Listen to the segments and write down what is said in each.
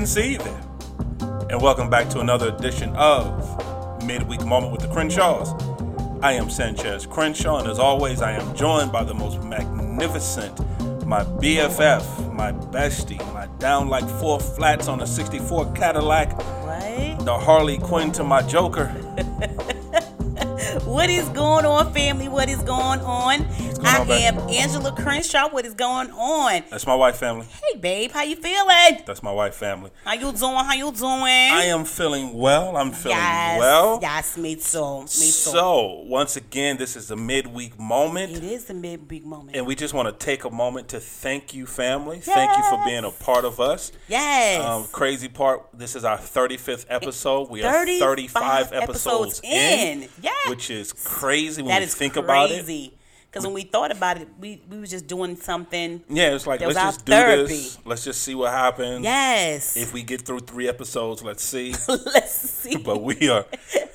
didn't see you there. And welcome back to another edition of Midweek Moment with the Crenshaws. I am Sanchez Crenshaw, and as always, I am joined by the most magnificent, my BFF, my bestie, my down like four flats on a 64 Cadillac, What? the Harley Quinn to my Joker. What is going on, family? What is going on? Going I on, babe? am Angela Crenshaw. What is going on? That's my wife family. Hey, babe, how you feeling? That's my wife family. How you doing? How you doing? I am feeling well. I'm feeling yes, well. Yes, me too. Me too. So, once again, this is a midweek moment. it is a mid-big moment. And we just want to take a moment to thank you, family. Thank you for being a part of us. yes. Um, crazy part, this is our 35th episode. We are 35 35 episodes, episodes in. Yes. Which is crazy when that you think about it. Because when we thought about it, we, we were just doing something. Yeah, it's like, let's just do therapy. this. Let's just see what happens. Yes. If we get through three episodes, let's see. Let's see. but we are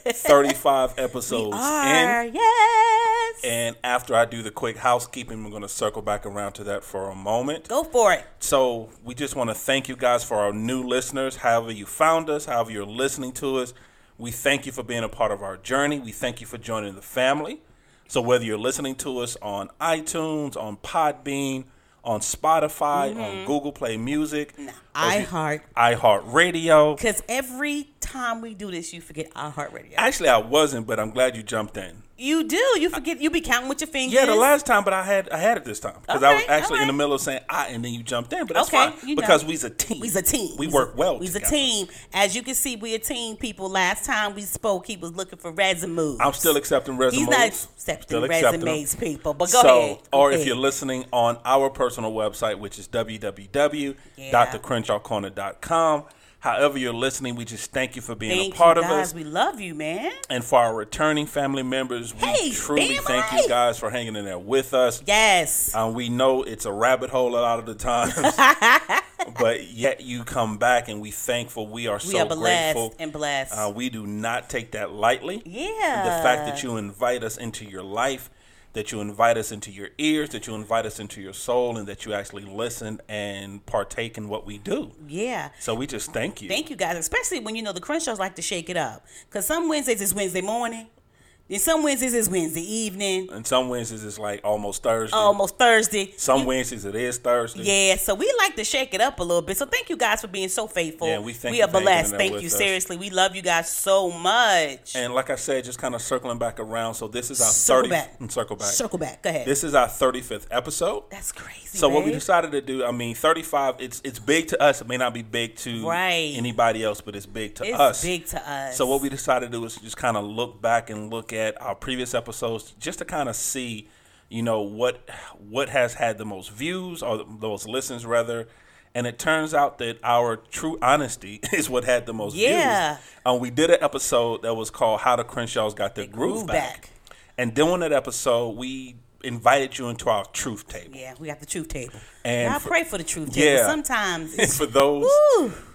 35 episodes Are, in. yes. And after I do the quick housekeeping, we're going to circle back around to that for a moment. Go for it. So we just want to thank you guys for our new listeners. However you found us, however you're listening to us, we thank you for being a part of our journey. We thank you for joining the family. So whether you're listening to us on iTunes, on Podbean, on Spotify, on mm-hmm. Google Play Music, if iHeart. Radio, Because every time we do this, you forget our heart iHeartRadio. Actually, I wasn't, but I'm glad you jumped in. You do. You forget. You be counting with your fingers. Yeah, the last time, but I had I had it this time because I was Okay, actually in the middle of saying I, and then you jumped in. But that's Okay, fine because we's a team. We's a team. We We's work a, well. We's a team. As you can see, we a team. People. Last time we spoke, he was looking for resumes. I'm still accepting resumes. He's not accepting Still accepting resumes, people. But go so, ahead. Go or if ahead. you're listening on our personal website, which is www.drcrenshawcorner.com. However you're listening, we just thank you for being Thank a part of us. We love you, man. And for our returning family members, we Hey, truly thank you guys for hanging in there with us. Yes. Um, we know it's a rabbit hole a lot of the times, but yet you come back, and we thankful. We are we so are blessed grateful. and blessed. Uh, we do not take that lightly. yeah. The fact that you invite us into your life, that you invite us into your ears, that you invite us into your soul, and that you actually listen and partake in what we do. Yeah. So we just thank you. Thank you guys, especially when you know the Crenshaws like to shake it up. Cause some Wednesdays is Wednesday morning, then some Wednesdays is Wednesday evening, and some Wednesdays it's like almost Thursday. almost Thursday. some Wednesdays it is Thursday. Yeah, so we like to shake it up a little bit. So thank you guys for being so faithful. Yeah, we thank we you are blessed. Thank you us. seriously. We love you guys so much. And like I said, just kind of circling back around. So this is our Circle 30 back. circle back. Circle back. Go ahead. This is our 35th episode. That's crazy. So what we decided to do, I mean, 35, it's it's big to us. It may not be big to Right. anybody else, but it's big to it's us. big to us. So what we decided to do is just kind of look back and look at our previous episodes, just to kind of see, you know, what what has had the most views or the most listens rather. And it turns out that our true honesty is what had the most Yeah. views. Um, we did an episode that was called "How the Crenshaws Got Their Groove, groove back. back. and during that episode, we invited you into our truth table. yeah, we got the truth table. And I for- pray for the truth table. Yeah. Sometimes And for those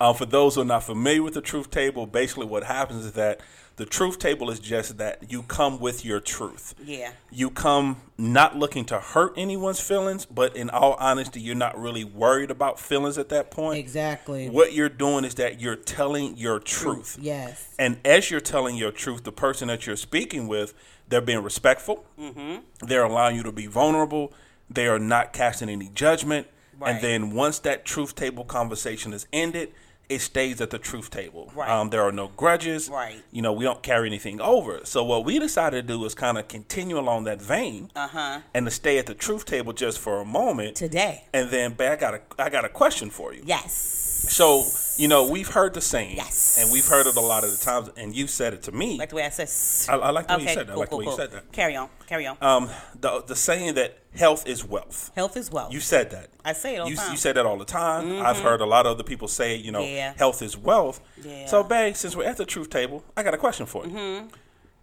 uh, for those who are not familiar with the truth table, basically what happens is that the truth table is just that you come with your truth. yeah. You come not looking to hurt anyone's feelings, but in all honesty, you're not really worried about feelings at that point. Exactly. What you're doing is that you're telling your truth. Yes. And as you're telling your truth, the person that you're speaking with, they're being respectful. Mm-hmm. They're allowing you to be vulnerable. They are not casting any judgment. Right. And then once that truth table conversation is ended, it stays at the truth table. Right. Um, there are no grudges. Right. You know, we don't carry anything over. So what we decided to do is kind of continue along that vein Uh huh. and to stay at the truth table just for a moment. Today. And then, babe, I got a I got a question for you. Yes. So, you know, we've heard the saying, Yes. and we've heard it a lot of the times, and you said it to me. Like the way I said. I, I like the way you said that. I like cool, the way cool. you said that. Carry on. Carry on. Um, the the saying that health is wealth. Health is wealth. You said that. I say it all You, the time. you said that all the time. I've heard a lot of other people say, you know, Yeah. health is wealth. Yeah. So, Bay, since we're at the truth table, I got a question for you. Mm-hmm.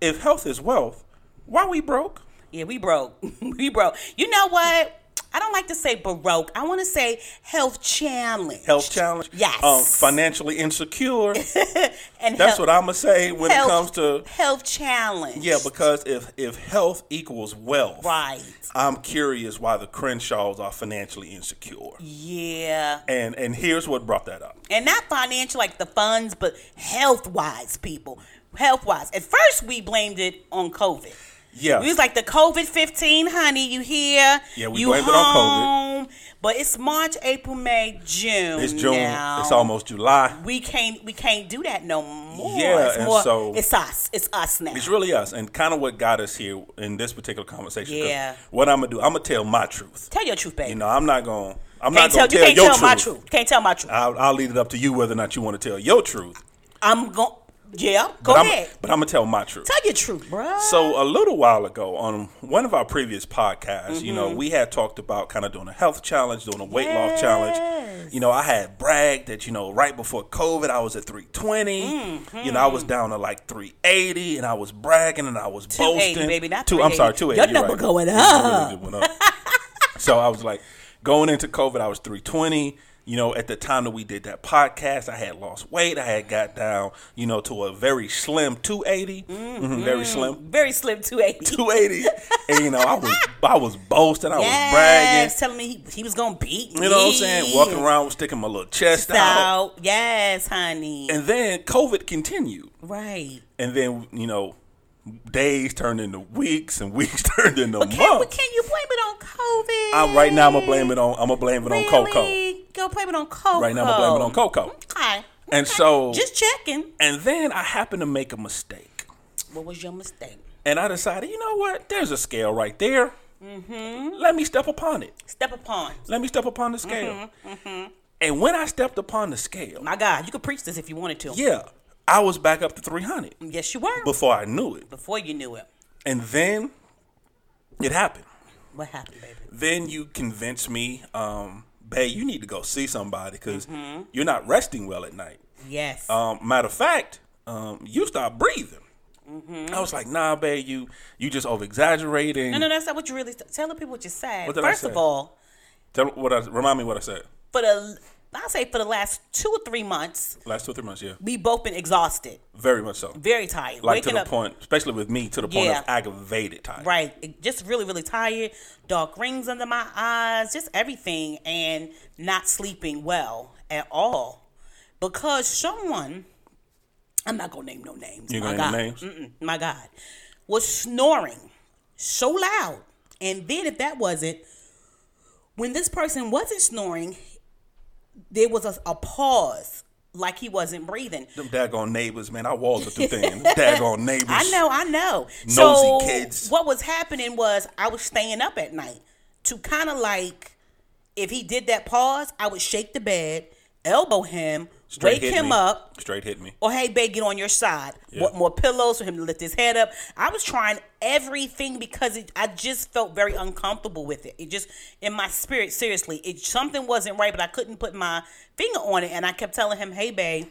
If health is wealth, why we broke? Yeah, we broke. we broke. You know what? I don't like to say baroque. I want to say health challenge. Health challenge. Yes. Um, financially insecure. and That's health- what I'm gonna say when health- it comes to health challenge. yeah. Because if if health equals wealth, right. I'm curious why the Crenshaws are financially insecure. Yeah. And and here's what brought that up. and not financial like the funds, but health wise, people. Health wise. At first, we blamed it on COVID. Yeah. We was like the COVID fifteen, honey. You here? Yeah, we you blamed it on home. But it's March, April, May, June. It's June. now. It's almost July. We can't. We can't do that no more. Yeah, it's and more, so- it's us. It's us now. It's really us, and kind of what got us here in this particular conversation. Yeah. What I'm gonna do, I'm gonna tell my truth. tell your truth, baby. You know, I'm not gonna. I'm can't not gonna you tell can't your tell truth. my truth. Can't tell my truth. I'll, I'll leave it up to you whether or not you want to tell your truth. I'm going. Yeah, go but ahead. I'm, but I'm gonna tell my truth. tell your truth, bruh. So a little while ago, on one of our previous podcasts, you Mm-hmm. know, we had talked about kind of doing a health challenge, doing a weight loss challenge. You know, I had bragged that you know right before COVID, I was at 320. Mm-hmm. You know, I was down to like 380, and I was bragging and I was 280, boasting. baby, not Two, I'm sorry, 380. 280. Your number right. going It really went up. so I was like, going into COVID, I was 320. You know, at the time that we did that podcast, I had lost weight. I had got down, you know, to a very slim 280. Mhm, very slim. Very slim 280. 280. and you know, I was I was boasting, I was bragging. telling me he, he was gonna beat me. You know what I'm saying? Walking around sticking my little chest out. out. Yes, honey. And then COVID continued. right. And then, you know, days turned into weeks and weeks turned into months. But can, months. can you blame it on COVID? I'm, right now I'm gonna blame it on I'm gonna blame it on Coco. Go blame it on Coco. Right now I'm gonna blame it on Coco. Okay. And okay. so just checking. and then I happened to make a mistake. What was your mistake? And I decided, you know what? There's a scale right there. Mm-hmm. Let me step upon it. Step upon. Let me step upon the scale. Mm-hmm, And when I stepped upon the scale, My God, you could preach this if you wanted to. yeah, I was back up to 300 Yes, you were. before I knew it. Before you knew it. And then it happened. What happened, baby? Then you convinced me, um, babe, you need to go see somebody because Mm-hmm. you're not resting well at night. Yes. Um, matter of fact, um, you stopped breathing. Mm-hmm. I was like, nah, babe, you you just over exaggerating. no, no, that's not what you really. Tell the people what you said. What First of all, Tell what I remind me what I said. for the I say for the last two or three months, Last two or three months, yeah, we both been exhausted, very much so. very tired, Like waking to the up. point, especially with me, to the point Yeah. of aggravated time. Right. Just really, really tired. Dark rings under my eyes. Just everything. And not sleeping well at all. Because someone, I'm not going to name no names. You my gonna name God. names? Mm-mm, my God. Was snoring so loud. And then if that wasn't, when this person wasn't snoring, there was a, a pause like he wasn't breathing. Them daggone neighbors, man. I walked through things. daggone neighbors. I know, I know. Nosy so kids. what was happening was I was staying up at night to kind of like if he did that pause, I would shake the bed, elbow him, Straight wake hit him me. up, Straight hit me. or hey babe, get on your side. Yeah. Want more pillows for him to lift his head up. I was trying everything because it, I just felt very uncomfortable with it. It just in my spirit, seriously, it something wasn't right, but I couldn't put my finger on it, and I kept telling him, hey babe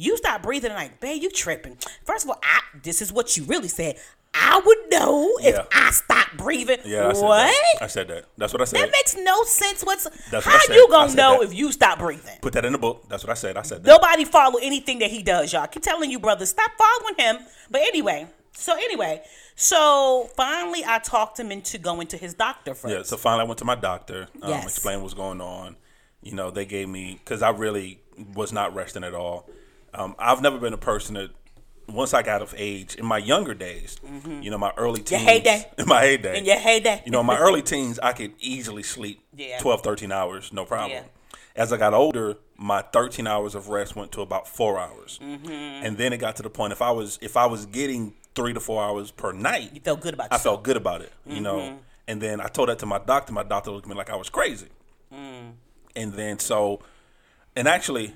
you stop breathing like, babe, you tripping. First of all, I, this is what you really said. I would know if Yeah. I stopped breathing. Yeah, I what? I said that. That's what I said. That makes no sense. What's That's what how said. you gonna know that. if you stop breathing? Put that in the book. That's what I said. I said that. Nobody follow anything that he does, y'all. I keep telling you, brother, stop following him. But anyway, so anyway, so finally, I talked him into going to his doctor first. Yeah, so finally I went to my doctor, um, Yes. explained what's going on. You know, they gave me because I really was not resting at all. Um, I've never been a person that once I got of age in my younger days, you know, my early teens, heyday. in my heyday, In your heyday. you know, in my early teens, I could easily sleep Yeah. 12, 13 hours, no problem. Yeah. As I got older, my 13 hours of rest went to about four hours, Mm-hmm. and then it got to the point if I was if I was getting three to four hours per night, You felt good about I felt good about it, you Mm-hmm. know. And then I told that to my doctor. My doctor looked at me like I was crazy. Mm. And then so, and actually,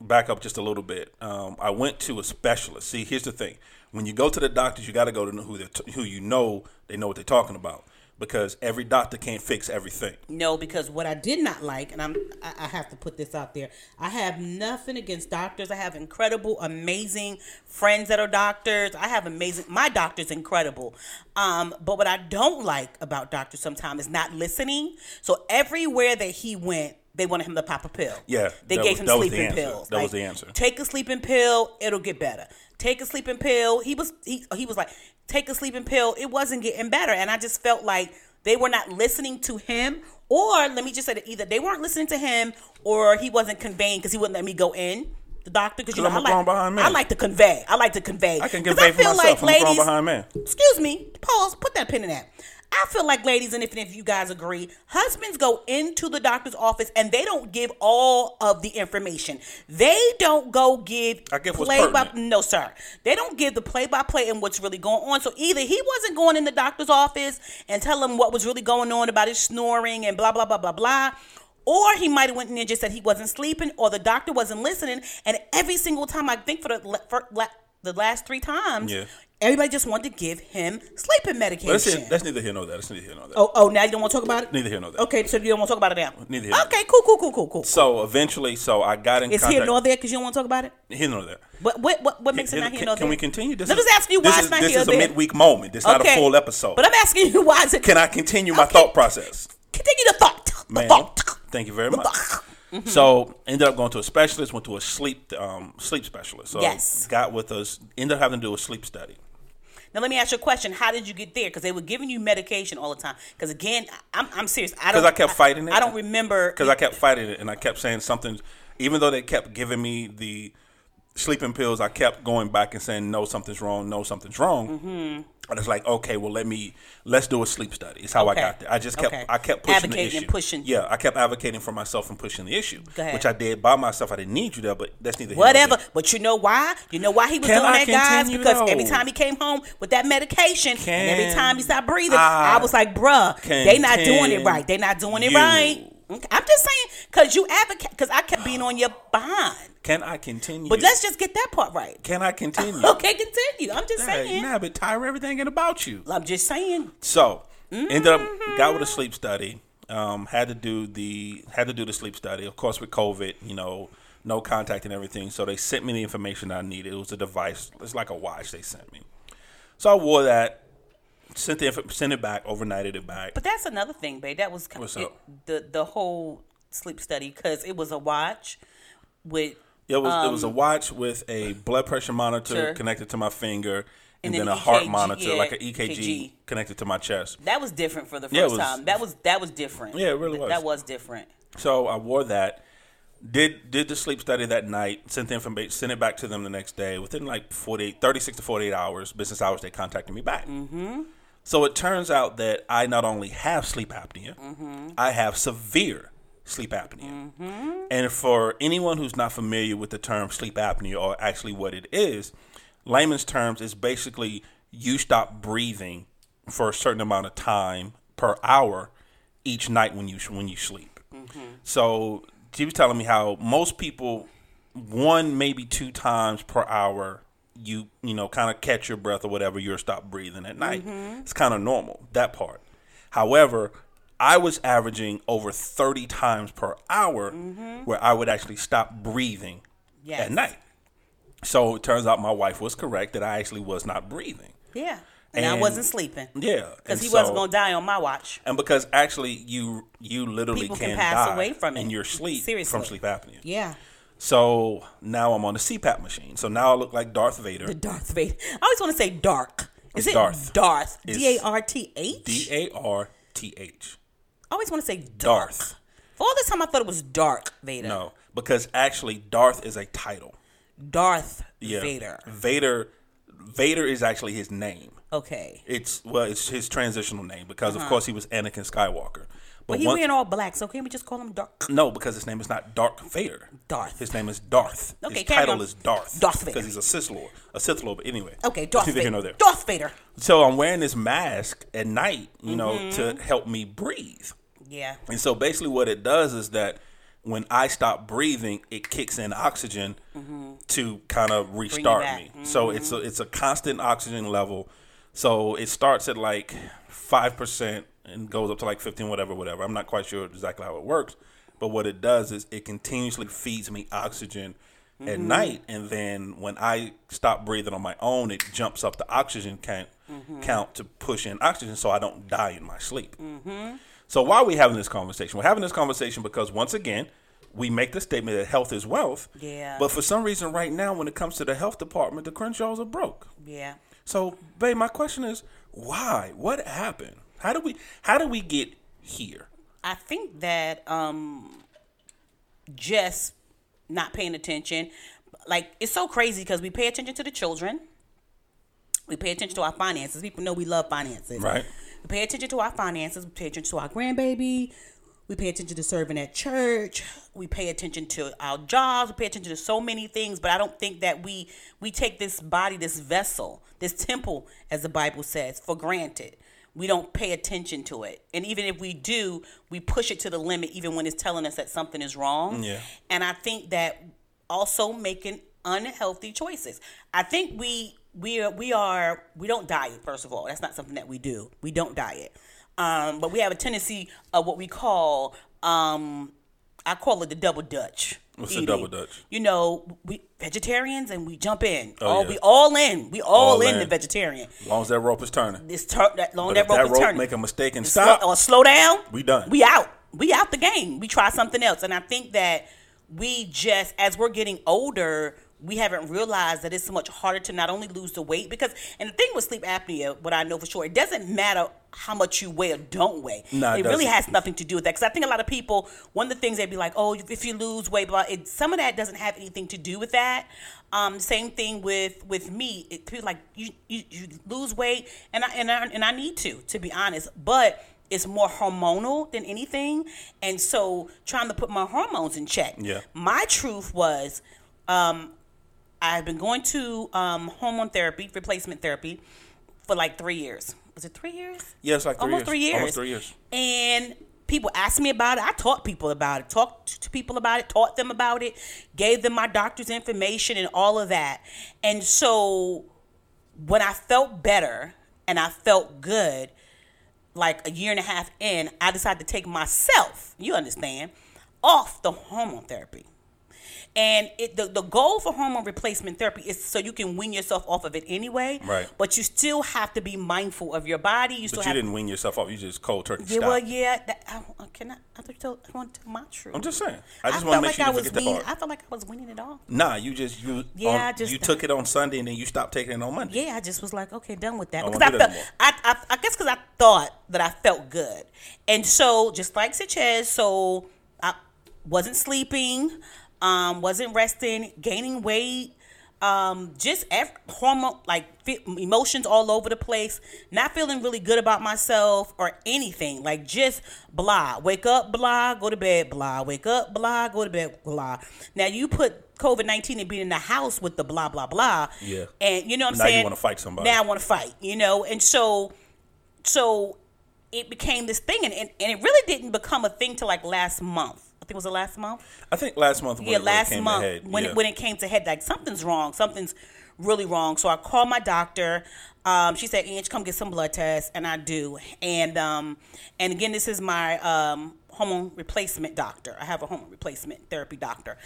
back up just a little bit. Um, I went to a specialist. See, here's the thing: when you go to the doctors, you got to go to who who you know they know what they're talking about. because every doctor can't fix everything. No, because what I did not like, and I'm I, I have to put this out there. I have nothing against doctors. I have incredible, amazing friends that are doctors. I have amazing. My doctor's incredible. Um, but what I don't like about doctors sometimes is not listening. So everywhere that he went. They wanted him to pop a pill. Yeah, they gave was- him that was the sleeping pills. That was the answer. Take a sleeping pill, it'll get better. Take a sleeping pill. He was he, he was like, take a sleeping pill. It wasn't getting better, and I just felt like they were not listening to him, or let me just say that either they weren't listening to him, or he wasn't conveying because he wouldn't let me go in. The doctor, because you know, I'm I like, behind man. I like to convey. I like to convey. I can convey for feel myself. I'm a grown ladies- behind man. Excuse me. Pause. Put that pin in that. I feel like ladies, and if, if you guys agree, husbands go into the doctor's office and they don't give all of the information. They don't go give I give play by no sir. They don't give the play by play and what's really going on. So either he wasn't going in the doctor's office and tell him what was really going on about his snoring and blah blah blah blah blah. Or he might have went in and just said he wasn't sleeping, or the doctor wasn't listening. And every single time, I think for the for the last three times, Yeah. Everybody just wanted to give him sleeping medication. But that's, that's neither here nor there. That's neither here nor there. Oh, oh, now you don't want to talk about it? Neither here nor there. Okay, so you don't want to talk about it now? Neither here Okay, cool, cool, cool, cool, cool. So eventually, so I got in It's contact. here nor there because you don't want to talk about it? Here nor there. What what what, what makes it Can, not here can- nor there? can we continue? This I'm is, just asking you why this it's is, not this here is or a there. midweek moment. It's not a full episode. But I'm asking you why is it Can I continue my Okay. thought process? continue the thought. The thought. thank you very much. Mm-hmm. So ended up going to a specialist. Went to a sleep um, sleep specialist. So Yes. got with us. Ended up having to do a sleep study. Now let me ask you a question. How did you get there? Because they were giving you medication all the time. Because again, I'm, I'm serious. I don't. 'Cause I kept fighting it. I don't remember. because I kept fighting it and I kept saying something. Even though they kept giving me the sleeping pills, I kept going back and saying no, something's wrong. No, something's wrong. Mm-hmm. And it's like okay, well, let me let's do a sleep study. It's how Okay. I got there. I just kept Okay. I kept pushing Advocating the and issue. pushing. Yeah, I kept advocating for myself and pushing the issue, which I did by myself. I didn't need you there, but that's neither Whatever, but you know why? You know why he was Can doing I that, guys? Because every time he came home with that medication, and every time he stopped breathing, I, I was like, "Bruh, they not doing it right. They not doing it right." Okay, I'm just saying, cause you advocate, cause I kept being on your behind. Can I continue? But let's just get that part right. can I continue? Okay, continue. I'm just Hey, saying. nah, but tire everything in about you. I'm just saying. So ended up Mm-hmm. got with a sleep study. Um, had to do the had to do the sleep study. Of course, with COVID, you know, no contact and everything. So they sent me the information I needed. It was a device. It's like a watch they sent me. So I wore that. Sent the inf- sent it back. Overnighted it back. But that's another thing, babe. That was What's it- up? the the whole sleep study because it was a watch with It was it was a watch with a blood pressure monitor Um, Sure. connected to my finger, and, And then, a heart EKG, monitor, yeah, like an EKG, EKG. connected to my chest. that was different for the first Yeah, it was- time. That was that was different. Yeah, it really was. That was different. So I wore that. Did did the sleep study that night. Sent the information. Sent it back to them the next day. Within like 48, 36 to forty eight hours, business hours, they contacted me back. Mm-hmm. So it turns out that I not only have sleep apnea, Mm-hmm. I have severe sleep apnea. And for anyone who's not familiar with the term sleep apnea or actually what it is, layman's terms is basically you stop breathing for a certain amount of time per hour each night when you when you sleep. So she was telling me how most people one maybe two times per hour you you know kind of catch your breath or whatever you're stop breathing at night. Mm-hmm. It's kind of normal that part. However, I was averaging over 30 times per hour mm-hmm. where I would actually stop breathing Yes. at night. So it turns out my wife was correct that I actually was not breathing. Yeah. And, I wasn't sleeping Yeah, because he so- wasn't gonna die on my watch. and because actually you you literally People can, can pass die away from in it. your sleep Seriously. from sleep apnea. Yeah. So now I'm on the CPAP machine. So now I look like Darth Vader. The Darth Vader. I always want to say dark. Is It's it Darth. Darth? D A R T H. D A R T H. I always want to say dark. Darth. For all this time, I thought it was Dark Vader. No, because actually Darth is a title. Darth Yeah. Vader. Vader. Vader is actually his name. Okay. It's well, it's his transitional name because of uh-huh. course he was Anakin Skywalker. Uh-huh. But he once- wearing all black, so can we just call him Dark? no, because his name is not Dark Vader. Darth. His name is Darth. Okay, his title on. is Darth. Darth Vader. Because he's a Sith Lord. A Sith Lord. But anyway. Okay, Darth here Vader. there. Darth Vader. So I'm wearing this mask at night, you know, Mm-hmm. to help me breathe. Yeah. And so basically, what it does is that when I stop breathing, it kicks in oxygen to kind of restart me. So it's a it's a constant oxygen level. So it starts at like five percent, and goes up to like 15, whatever, whatever. I'm not quite sure exactly how it works, but what it does is it continuously feeds me oxygen Mm-hmm. at night, and then when I stop breathing on my own, it jumps up the oxygen count Mm-hmm. count to push in oxygen, so I don't die in my sleep. So why are we having this conversation? We're having this conversation because once again, we make the statement that health is wealth. Yeah. But for some reason, right now, when it comes to the health department, the Crenshaws are broke. Yeah. So, babe, my question is, why? What happened? How do we? How do we get here? I think that um just not paying attention. Like it's so crazy because we pay attention to the children. We pay attention to our finances. People know we love finances. Right. We pay attention to our finances. We pay attention to our grandbaby. We pay attention to serving at church. We pay attention to our jobs. We pay attention to so many things. But I don't think that we we take this body, this vessel, this temple, as the Bible says, for granted. We don't pay attention to it. And even if we do, we push it to the limit even when it's telling us that something is wrong. Yeah. And I think that also making unhealthy choices. I think we we are we are we don't diet first of all. That's not something that we do. We don't diet. Um, but we have a tendency of what we call um, I call it the double Dutch. What's eating. double Dutch? You know, we vegetarians and we jump in. Oh, all yeah. we all in. We all, All in, in. the vegetarian. As long as that rope is turning. This tur- that long But that rope that is rope turning make a mistake and stop, or slow down, we done. We out. We out the game. We try something else. And I think that we just, as we're getting older, we haven't realized that it's so much harder to not only lose the weight because, and the thing with sleep apnea, what I know for sure, it doesn't matter how much you weigh or don't weigh. Nah, it it really has nothing to do with that. Because I think a lot of people, one of the things they'd be like, oh, if you lose weight, blah, it, some of that doesn't have anything to do with that. Um, same thing with with me. It, people like you, you you lose weight, and I and I and I need to, to be honest, but it's more hormonal than anything, and so trying to put my hormones in check. Yeah. My truth was, um, I've been going to um, hormone therapy, replacement therapy, for like three years. Was it three years? Yeah, like three almost years. three years. Almost three years. And people asked me about it. I taught people about it. Talked to people about it. Taught them about it. Gave them my doctor's information and all of that. And so when I felt better and I felt good, like a year and a half in, I decided to take myself. You understand? Off the hormone therapy. And it, the, the goal for hormone replacement therapy is so you can wean yourself off of it anyway. Right. But you still have to be mindful of your body. You still But you didn't wean yourself off. You just cold turkey yeah, stop. well, yeah. That, I, I can I, I thought you told, I want to tell my truth. I'm just saying. I just I want to make like sure I you forget that weaning, part. I felt like I was winning it all. Nah, you just you Yeah, on- I just- you took it on Sunday and then you stopped taking it on Monday. Yeah, I just was like, okay, done with that. I Because I felt, I, I, I guess because I thought that I felt good, and so just like Sanchez, so I wasn't sleeping, um, wasn't resting, gaining weight, um, just ev- hormone like fe- emotions all over the place, not feeling really good about myself or anything, like just blah. Wake up, blah. Go to bed, blah. Wake up, blah. Go to bed, blah. Now you put COVID nineteen and being in the house with the blah blah blah. Yeah. And you know what I'm saying? Now you wanna fight somebody. Now I want to fight, you know? And so so it became this thing and, and, and it really didn't become a thing till like last month. Think it was the last month. I think last month Yeah, last month head, when yeah. it, when it came to head, like something's wrong, something's really wrong. So I called my doctor. Um, she said, "Ange, come get some blood tests," and I do. And um, and again, this is my um, hormone replacement doctor. I have a hormone replacement therapy doctor,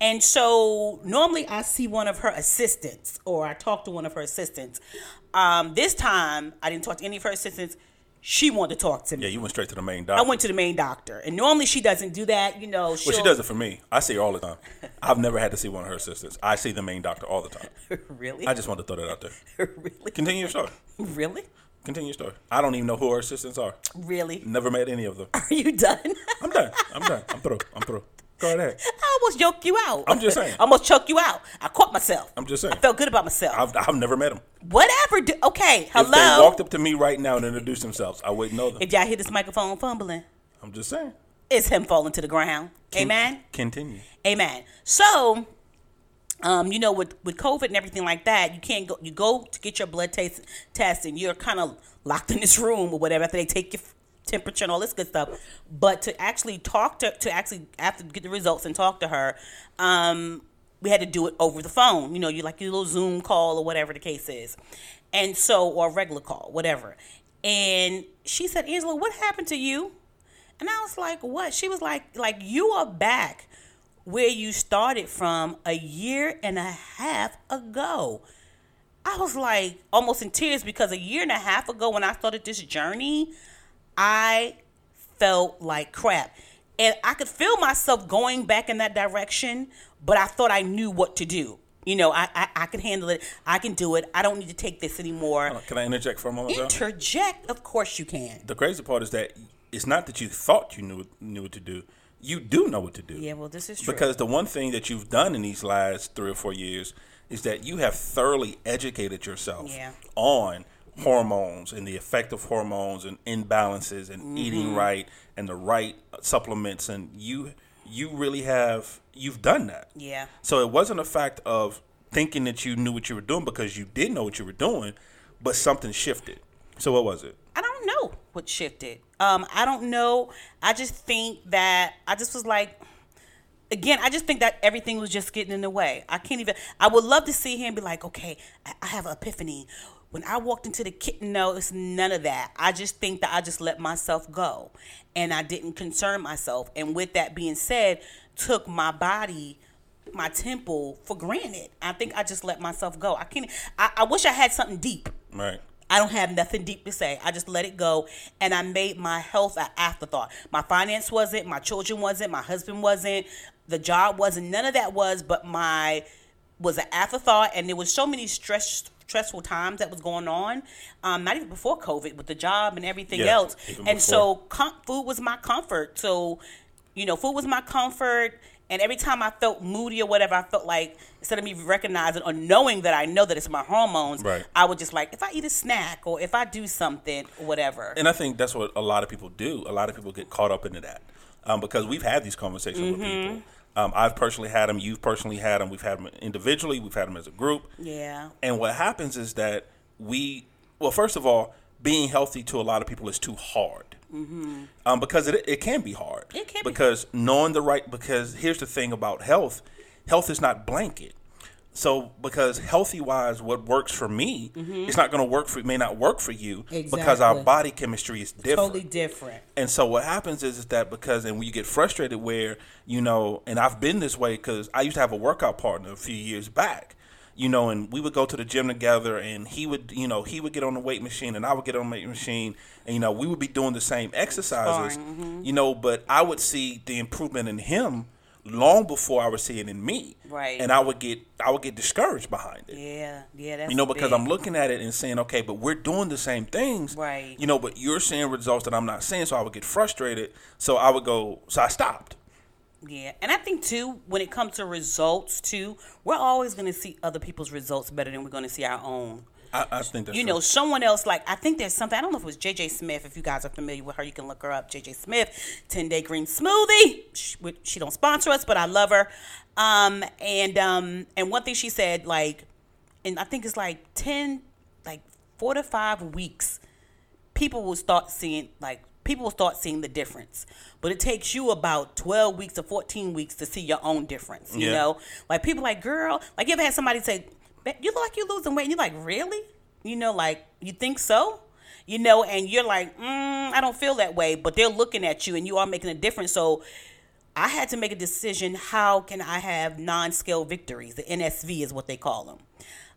and so normally I see one of her assistants or I talk to one of her assistants. Um, this time I didn't talk to any of her assistants. She wanted to talk to me. yeah, you went straight to the main doctor. I went to the main doctor, and normally she doesn't do that. You know, well, she does it for me. I see her all the time. I've never had to see one of her assistants. I see the main doctor all the time. really, I just wanted to throw that out there. really, Continue your story. really, Continue your story. I don't even know who her assistants are. really. Never met any of them. Are you done? I'm done. I'm done. I'm through. I'm through. I almost choked you out. I'm just saying. I almost choked you out. I caught myself. I'm just saying. I felt good about myself. I've, I've never met him. Whatever. Do, okay. Hello. If they walked up to me right now and introduced themselves, I wouldn't know them. if y'all hear this microphone fumbling, I'm just saying. it's him falling to the ground. Amen. Continue. Amen. So, um, you know, with with COVID and everything like that, you can't go. You go to get your blood test test, and you're kind of locked in this room or whatever after they take your temperature and all this good stuff. But to actually talk to to actually after get the results and talk to her, um, we had to do it over the phone. You know, you like your little Zoom call or whatever the case is, and so or regular call, whatever. And she said, Angela, what happened to you? And I was like, what? She was like, like you are back where you started from a year and a half ago. I was like almost in tears because a year and a half ago when I started this journey, I felt like crap. And I could feel myself going back in that direction, but I thought I knew what to do. You know, I, I, I can handle it. I can do it. I don't need to take this anymore. Can I interject for a moment? though? Interject, of course you can. the crazy part is that it's not that you thought you knew knew what to do. You do know what to do. Yeah, well, this is true. Because the one thing that you've done in these last three or four years is that you have thoroughly educated yourself Yeah. on hormones and the effect of hormones and imbalances and Mm-hmm. eating right and the right supplements and you you really have you've done that. Yeah. So it wasn't a fact of thinking that you knew what you were doing because you did know what you were doing, but something shifted. So what was it? I don't know what shifted. Um, I don't know. I just think that I just was like, again, I just think that everything was just getting in the way. I can't even. I would love to see him be like, okay, I, I have an epiphany. When I walked into the kitchen, no, it's none of that. I just think that I just let myself go, and I didn't concern myself. And with that being said, took my body my temple for granted. I think I just let myself go. I can't. I, I wish I had something deep. Right. I don't have nothing deep to say. I just let it go, and I made my health an afterthought. My finance wasn't, my children wasn't, my husband wasn't, the job wasn't. None of that was, but my was an afterthought, and there was so many stress stressful times that was going on. Um, not even before COVID with the job and everything Yeah, else, and before. so com- food was my comfort. So, you know, food was my comfort. And every time I felt moody or whatever, I felt like instead of me recognizing or knowing that I know that it's my hormones, Right. I would just like if I eat a snack or if I do something or whatever. And I think that's what a lot of people do. A lot of people get caught up into that um, because we've had these conversations with Mm-hmm. people. Um, I've personally had them. You've personally had them. We've had them individually. We've had them as a group. yeah. And what happens is that we, well, first of all, being healthy to a lot of people is too hard. Um, because it, it can be hard. It can be. Because knowing the right, because here's the thing about health health is not blanket. So, because healthy wise, what works for me, it's not going to work for, may not work for you because our Mm-hmm. Body chemistry is different. Totally different. And so what happens is, is that because and when you get frustrated where, you know, and I've been this way because I used to have a workout partner a few years back, you know, and we would go to the gym together and he would, you know, he would get on the weight machine and I would get on the weight machine and, you know, we would be doing the same exercises, you know, but I would see the improvement in him long before I would see it in me. Right. And I would get, I would get discouraged behind it. Yeah, yeah, that's You know, because big. I'm looking at it and saying, okay, but we're doing the same things. Right. You know, but you're seeing results that I'm not seeing, so I would get frustrated. So I would go, so I stopped. Yeah, and I think too, when it comes to results too, we're always going to see other people's results better than we're going to see our own. I, I think that's you true. know, someone else like I think there's something I don't know if it was JJ Smith. If you guys are familiar with her, you can look her up. JJ Smith, Ten Day Green Smoothie. She, she don't sponsor us, but I love her. Um, and um, and one thing she said, like, and I think it's like ten, like four to five weeks, people will start seeing like people will start seeing the difference. But it takes you about twelve weeks to fourteen weeks to see your own difference. You Yeah. know, like people like, girl, like you ever had somebody say, "Man, you look like you're losing weight, and you're like, really? You know, like you think so? You know, and you're like, mm, I don't feel that way, but they're looking at you, and you are making a difference. So. I had to make a decision. How can I have non-scale victories? The NSV is what they call them,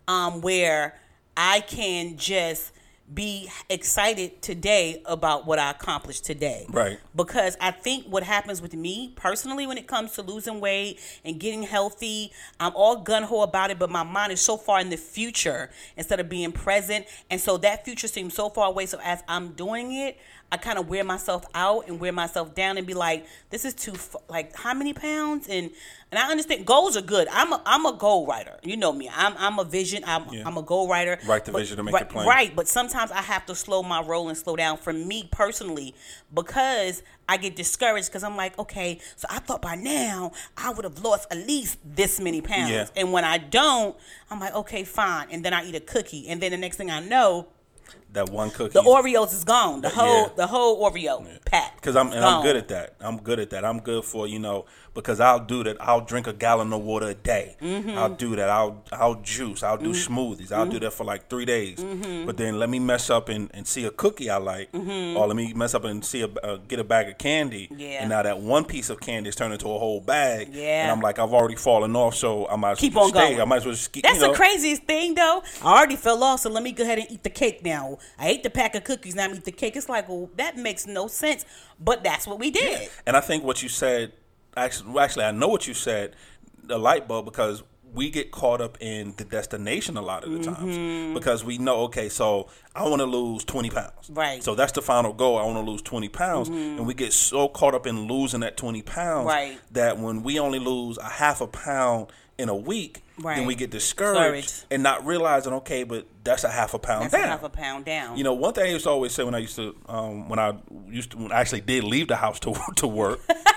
um, where I can just be excited today about what I accomplished today. Right. Because I think what happens with me personally when it comes to losing weight and getting healthy, I'm all gun ho about it, but my mind is so far in the future instead of being present. And so that future seems so far away. So as I'm doing it, I kind of wear myself out and wear myself down and be like, this is too, f- like, how many pounds? And and I understand goals are good. I'm a, I'm a goal writer. You know me. I'm, I'm a vision. I'm, Yeah. I'm a goal writer. Write the But- vision to make right, it plain. Right, but sometimes I have to slow my roll and slow down for me personally because I get discouraged because I'm like, okay, so I thought by now I would have lost at least this many pounds. Yeah. And when I don't, I'm like, okay, fine. And then I eat a cookie. And then the next thing I know, That one cookie. The Oreos is gone. The whole Yeah. the whole Oreo pack. Because I'm and I'm good at that. I'm good at that. I'm good for you know because I'll do that. I'll drink a gallon of water a day. Mm-hmm. I'll do that. I'll I'll juice. I'll do smoothies. I'll Mm-hmm. do that for like three days. But then let me mess up and, and see a cookie I like, or let me mess up and see a uh, get a bag of candy. Mm-hmm. Yeah. And now that one piece of candy is turned into a whole bag. Yeah. And I'm like I've already fallen off, so I might as Keep well on stay. going. I might as well just keep. That's you know, the craziest thing, though. I already fell off, so let me go ahead and eat the cake now. I ate the pack of cookies, now I'm eat the cake. It's like, well, that makes no sense, but that's what we did. And I think what you said, actually, actually, I know what you said, the light bulb, because we get caught up in the destination a lot of the Mm-hmm. times because we know, okay, so I want to lose 20 pounds. Right. Mm-hmm. So that's the final goal. I want to lose 20 pounds. And we get so caught up in losing that 20 pounds Right. that when we only lose a half a pound in a week, Right. then we get discouraged Discouraged. and not realizing, okay, but that's a half a pound That's down. a half a pound down. You know, one thing I used to always say when I used to, um, when I used to, when I actually did leave the house to to work,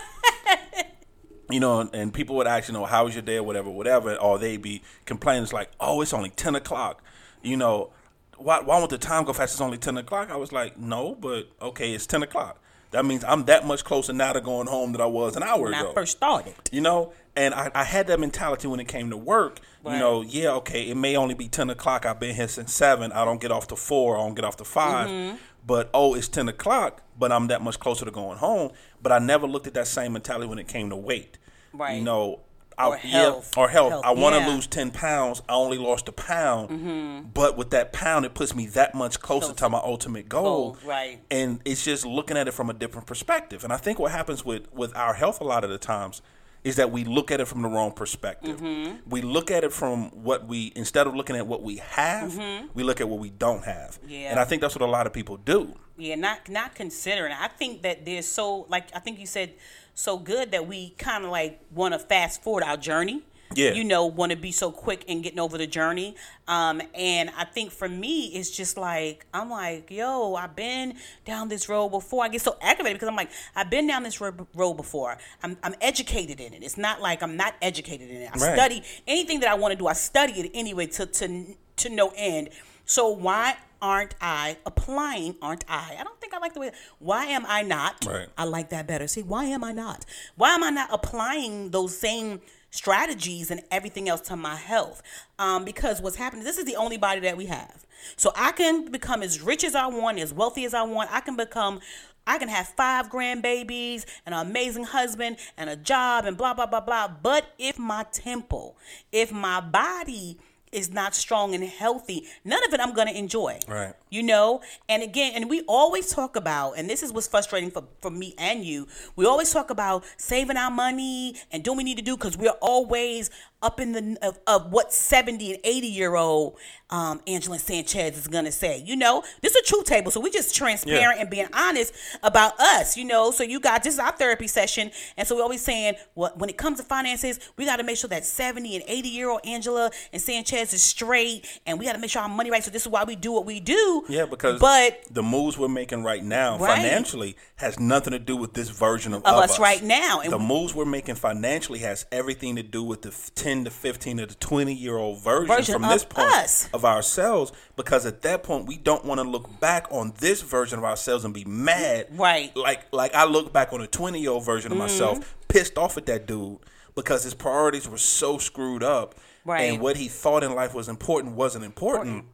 you know, and, people would ask, you know, how was your day or whatever, whatever, or they'd be complaining, it's like, oh, it's only ten o'clock, you know, why why won't the time go fast? It's only ten o'clock. I was like, no, but okay, it's ten o'clock. That means I'm that much closer now to going home than I was an hour when ago I first started. you know and I, I had that mentality when it came to work you know yeah okay it may only be 10 o'clock i've been here since 7 i don't get off to 4 i don't get off to 5 Mm-hmm. but oh it's 10 o'clock but i'm that much closer to going home but i never looked at that same mentality when it came to weight Right. you know I, Or yeah, health. or health. Health, I want to yeah. Mm-hmm. lose ten pounds. I only lost a pound, but with that pound, it puts me that much closer to my ultimate goal. Goal, right. And it's just looking at it from a different perspective. And I think what happens with with our health a lot of the times is that we look at it from the wrong perspective. Mm-hmm. We look at it from what we instead of looking at what we have, we look at what we don't have. Mm-hmm. Yeah. And I think that's what a lot of people do. Yeah, not not considering. I think that there's so like I think you said so good that we kind of like want to fast forward our journey. Yeah. You know, want to be so quick in getting over the journey. Um, and I think for me, it's just like I'm like, yo, I've been down this road before. I get so aggravated because I'm like, I've been down this ro- road before. I'm I'm educated in it. It's not like I'm not educated in it. I Right. study anything that I want to do. I study it anyway to to to no end. So why aren't I applying? Aren't I? I don't think I like the way. Why am I not? Right. I like that better. See, why am I not? Why am I not applying those same strategies and everything else to my health? Um, because what's happening, this is the only body that we have. So I can become as rich as I want, as wealthy as I want. I can become, I can have five grandbabies, and an amazing husband, and a job, and blah, blah, blah, blah. But if my temple, if my body, is not strong and healthy, none of it I'm gonna enjoy Right. you know and again and we always talk about and this is what's frustrating for, for me and you we always talk about saving our money and doing we need to do because we're always up in the of, of what 70 and 80 year old um, angela sanchez is gonna say you know this is a truth table so we're just transparent Yeah. and being honest about us you know so you got this is our therapy session and so we're always saying well, when it comes to finances we got to make sure that 70 and 80 year old angela and sanchez is straight and we got to make sure our money right so this is why we do what we do Yeah, because but the moves we're making right now Right. financially has nothing to do with this version of, Of of us right now. And the moves we're making financially has everything to do with the f- 10 to 15 to the 20 year old version, Version from this point us. of ourselves because at that point we don't want to look back on this version of ourselves and be mad Right. Mm-hmm. like like I look back on a 20 year old version of myself pissed off at that dude because his priorities were so screwed up Right. and what he thought in life was important wasn't important.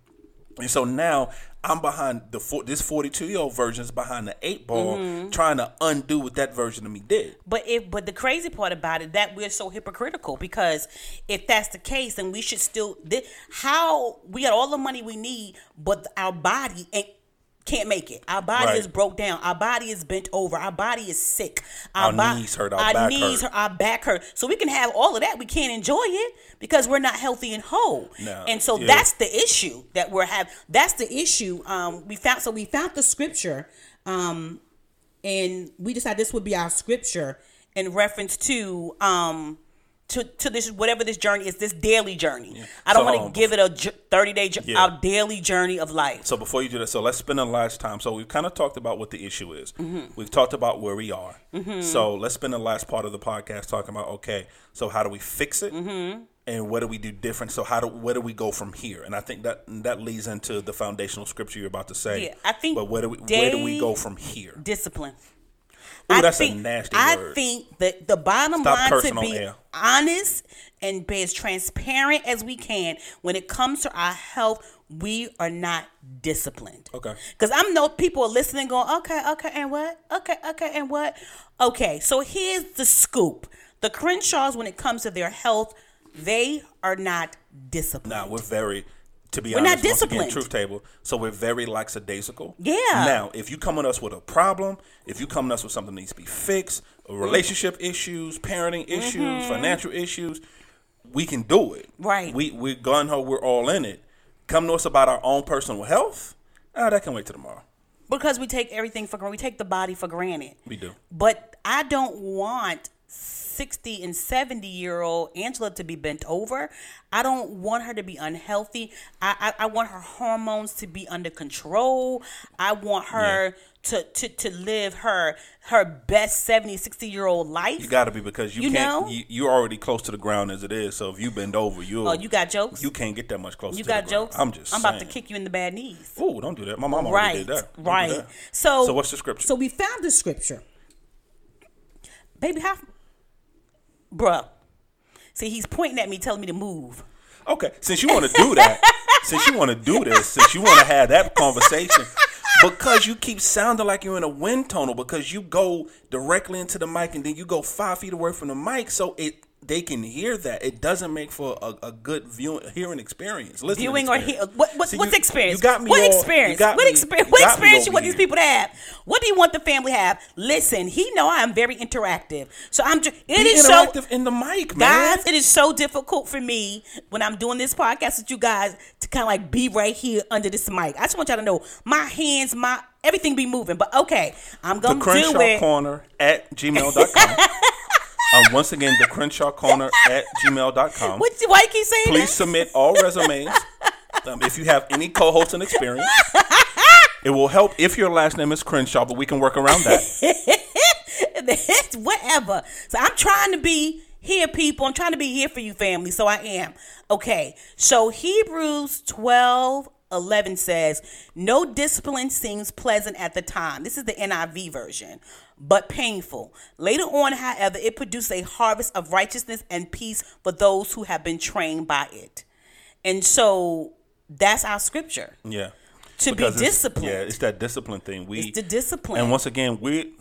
And so now I'm behind the four, this 42 year old version is behind the eight ball, Mm-hmm. trying to undo what that version of me did. But if but the crazy part about it that we're so hypocritical because if that's the case, then we should still thi- how we got all the money we need, but our body ain't can't make it. Our body Right. is broke down. Our body is bent over. Our body is sick. Our bo- knees hurt, our back knees hurt. Our back hurt. So we can have all of that. We can't enjoy it because we're not healthy and whole. No, And so yeah. that's the issue that we're having. That's the issue. Um, we found so we found the scripture. Um, and we decided this would be our scripture in reference to um to, to this whatever this journey is this daily journey i don't So, want to give it a j- 30 day jo- Yeah. our daily journey of life So before you do that, so let's spend the last time. So we've kind of talked about what the issue is. Mm-hmm. We've talked about where we are. So let's spend the last part of the podcast talking about okay, so how do we fix it? Mm-hmm. and what do we do different? So how do where do we go from here? And I think that that leads into the foundational scripture you're about to say. Yeah, I think But where do we where do we go from here? discipline. Ooh, that's a think, nasty I word. think that the bottom Stop line to be honest and be as transparent as we can when it comes to our health, we are not disciplined. Okay. Because I'm know people are listening, going, okay, okay, and what? Okay, okay, and what? Okay, so here's the scoop: the Crenshaws, when it comes to their health, they are not disciplined. Now we're very, to be We're not honest, again, disciplined. truth table. So we're very lackadaisical. Yeah. Now, if you come at us with a problem, if you come at us with something that needs to be fixed, relationship issues, parenting issues, financial issues, we can do it. Mm-hmm. Right. We we gun ho. We're all in it. Come to us about our own personal health. Oh, that can wait till tomorrow. because we take everything for granted. We take the body for granted. We do. But I don't want 60 and 70 year old Angela to be bent over. I don't want her to be unhealthy. I, I, I want her hormones to be under control. I want her to, to, to live her her best 70, 60 year old life. You got to be because you, You can't. know? You, you're already close to the ground as it is. So if you bend over, you oh, you got jokes? you can't get that much closer. You to got the ground. jokes? I'm just. I'm about to kick you in the bad knees. Ooh, don't do that. My mom already Right, did that. Don't right. that. So, So what's the scripture? So we found the scripture, baby. How, bruh? See, he's pointing at me, telling me to move. Okay, since you want to do that, since you want to do this, since you want to have that conversation, because you keep sounding like you're in a wind tunnel, because you go directly into the mic and then you go five feet away from the mic, so it they can hear that. It doesn't make for a, a good viewing hearing experience. Viewing or experience. hear, what, what what's you- experience? You got me. What all- experience? got What me- experience? you What got me experience you want these people to have? What do you want the family to have? Listen, he know I am very interactive, so I'm. Just, it Be is so interactive in the mic, man. Guys, it is so difficult for me when I'm doing this podcast with you guys to kind of like be right here under this mic. I just want y'all to know my hands, my everything be moving. But okay, I'm gonna Crenshaw do it. Corner at gmail.com. um, once again, the Crenshaw Corner at gmail.com. What, why you keep saying Please that? submit all resumes. Um, if you have any co-hosting experience, it will help if your last name is Crenshaw, but we can work around that. whatever. So I'm trying to be here, people. I'm trying to be here for you, family. So I am. Okay. So Hebrews 12 11 says, No discipline seems pleasant at the time. This is the NIV version, but painful. Later on, however, it produced a harvest of righteousness and peace for those who have been trained by it. And so that's our scripture. Yeah. To be Because it's- disciplined. Yeah, it's that discipline thing. We It's the discipline. And once again, we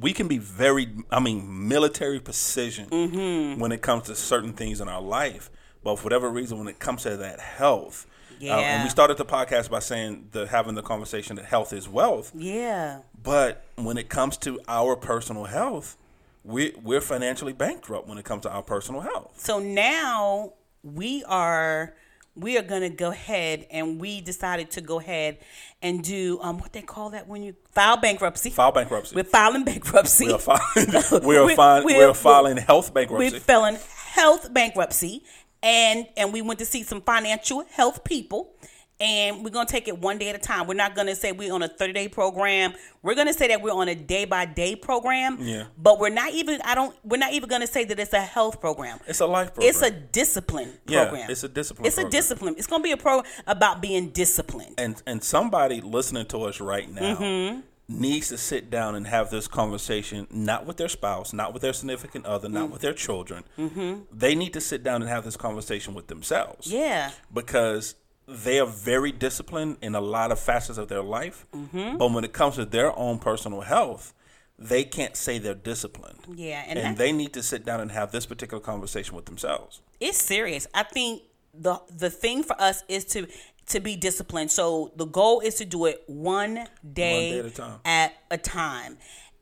we can be very, I mean, military precision Mm-hmm. when it comes to certain things in our life. But for whatever reason, when it comes to that health, uh, and Yeah. we started the podcast by saying the having the conversation that health is wealth. yeah. But when it comes to our personal health, we we're financially bankrupt when it comes to our personal health. So now we are we are gonna go ahead and we decided to go ahead and do um what they call that when you file bankruptcy. File bankruptcy. We're filing bankruptcy. we are filing. we are, We're- fin- we we're- are filing health bankruptcy. We're filing health bankruptcy, and and we went to see some financial health people. And we're gonna take it one day at a time. We're not gonna say we're on a 30 day program. We're gonna say that we're on a day by day program. Yeah. But we're not even. I don't. We're not even gonna say that it's a health program. it's a life program. It's a discipline program. Yeah, program. it's a discipline It's a discipline. It's gonna be a program about being disciplined. and and somebody listening to us right now Mm-hmm. needs to sit down and have this conversation not with their spouse not with their significant other Mm. not with their children Mm-hmm. they need to sit down and have this conversation with themselves Yeah. because they are very disciplined in a lot of facets of their life Mm-hmm. but when it comes to their own personal health they can't say they're disciplined Yeah, and and they need to sit down and have this particular conversation with themselves It's serious. I think the the thing for us is to to be disciplined. So the goal is to do it one day, day at a time. at a time.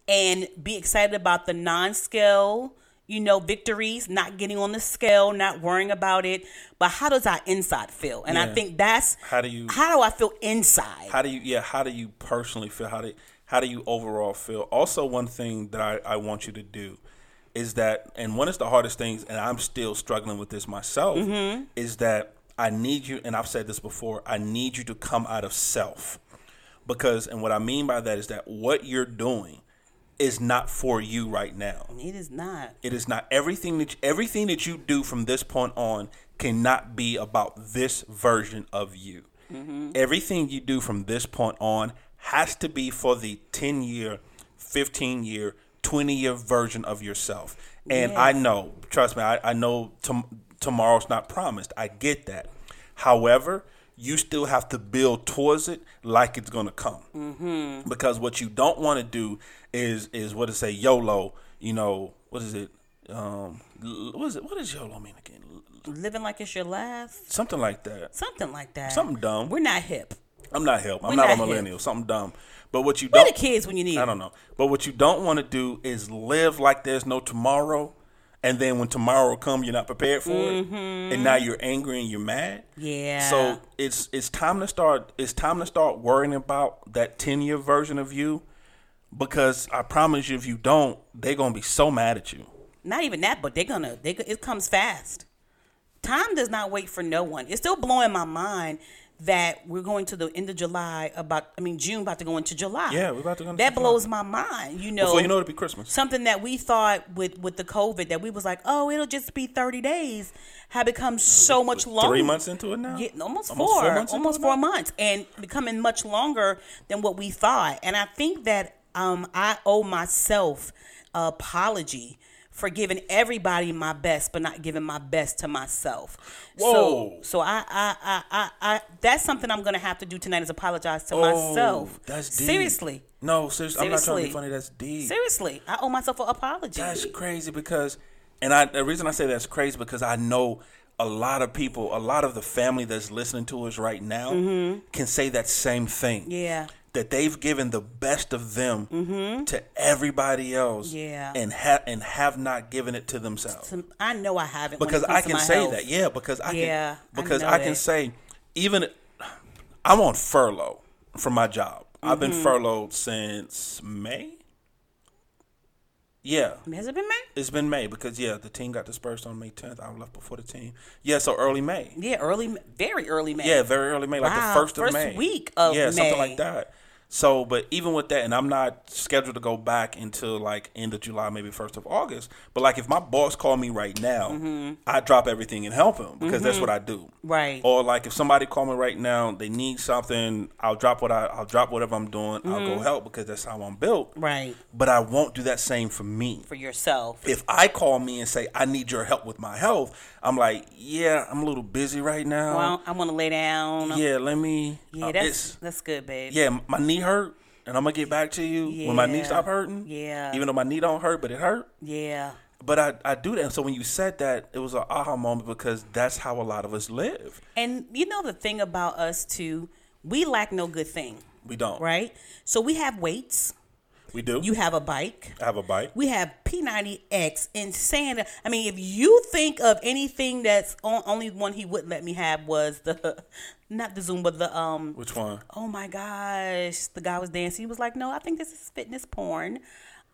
And be excited about the non-scale, you know, victories, not getting on the scale, not worrying about it. But how does our inside feel? And I think that's How do you- how do I feel inside? how do you yeah how do you personally feel how do how do you overall feel also one thing that I, I want you to do is that and one of the hardest things and i'm still struggling with this myself mm-hmm. is that i need you and i've said this before i need you to come out of self because and what i mean by that is that what you're doing is not for you right now it is not. it is not everything that everything that you do from this point on cannot be about this version of you. Mm-hmm. Everything you do from this point on has to be for the 10 year, 15 year, 20 year version of yourself. And I know, trust me, I, I know tom- tomorrow's not promised. I get that. However, you still have to build towards it like it's going to come. Mm-hmm. Because what you don't want to do is is what is say YOLO. You know what is it? Um, what is it? What does YOLO mean again? Living like it's your last, Something like that. something like that. Something dumb. We're not hip. I'm not help. I'm We're not, a not hip. millennial. Something dumb. But what you Where don't the kids when you need I don't know. But what you don't want to do is live like there's no tomorrow, and then when tomorrow comes, you're not prepared for it, mm-hmm. and now you're angry and you're mad. Yeah. So it's it's time to start. It's time to start worrying about that ten year version of you, because I promise you, if you don't, they're gonna be so mad at you. Not even that, but they're gonna. They it comes fast. Time does not wait for no one. It's still blowing my mind that we're going to the end of July. About I mean June about to go into July. Yeah, we're about to go into That July. blows my mind. You know. Before you know, it'll be Christmas. something that we thought with with the COVID that we was like, oh, it'll just be thirty days, have become so much longer. Three months into it now. Yeah, almost, Almost four, four months almost four now? months, and becoming much longer than what we thought. And I think that um, I owe myself apology for giving everybody my best, but not giving my best to myself. Whoa. So, so I, I, I, I, I, that's something I'm gonna have to do tonight is apologize to myself. Oh, That's deep. seriously, No, seriously. I'm not trying to be Seriously. funny. That's deep. seriously, I owe myself an apology. That's crazy because, and I the reason I say that's crazy because I know a lot of people, a lot of the family that's listening to us right now can say that same thing. Mm-hmm. yeah, That they've given the best of them to everybody else, Mm-hmm. Yeah. and have and have not given it to themselves. I know I haven't Because I can say health. that, yeah. Because I Yeah, can, because know I, can say, even I'm on furlough from my job. I've been Mm-hmm. furloughed since May. Yeah, Has it been May? it's been May because yeah, the team got dispersed on May 10th. I left before the team. Yeah, so early May. Yeah, early, very early May. Yeah, very early May, like Wow, the first of first May. week of yeah, something like that. So, but even with that, and I'm not scheduled to go back until like end of July, maybe first of August. But like, if my boss called me right now, Mm-hmm. I drop everything and help him because that's what I do. Right. Or like, if somebody call me right now, they need something, I'll drop what I, I'll drop whatever I'm doing. I'll Mm-hmm. go help because that's how I'm built. Right. But I won't do that same for me For yourself. if I call me and say I need your help with my health, I'm like, yeah, I'm a little busy right now. well, I want to lay down. yeah, let me. Yeah, uh, that's that's good, babe. yeah, my knee hurt, and I'm gonna get back to you when my knee stop hurting. Yeah. even though my knee don't hurt, but it hurt. Yeah. But I, I do that. And so when you said that, it was an aha moment because that's how a lot of us live. And you know the thing about us too, we lack no good thing, We don't. right? So we have weights. We do. You have a bike. I have a bike. We have P90X insane. I mean, if you think of anything that's on, only one he wouldn't let me have was the not the Zoom, but the um Which one? oh my gosh, the guy was dancing. He was like, "No, I think this is fitness porn."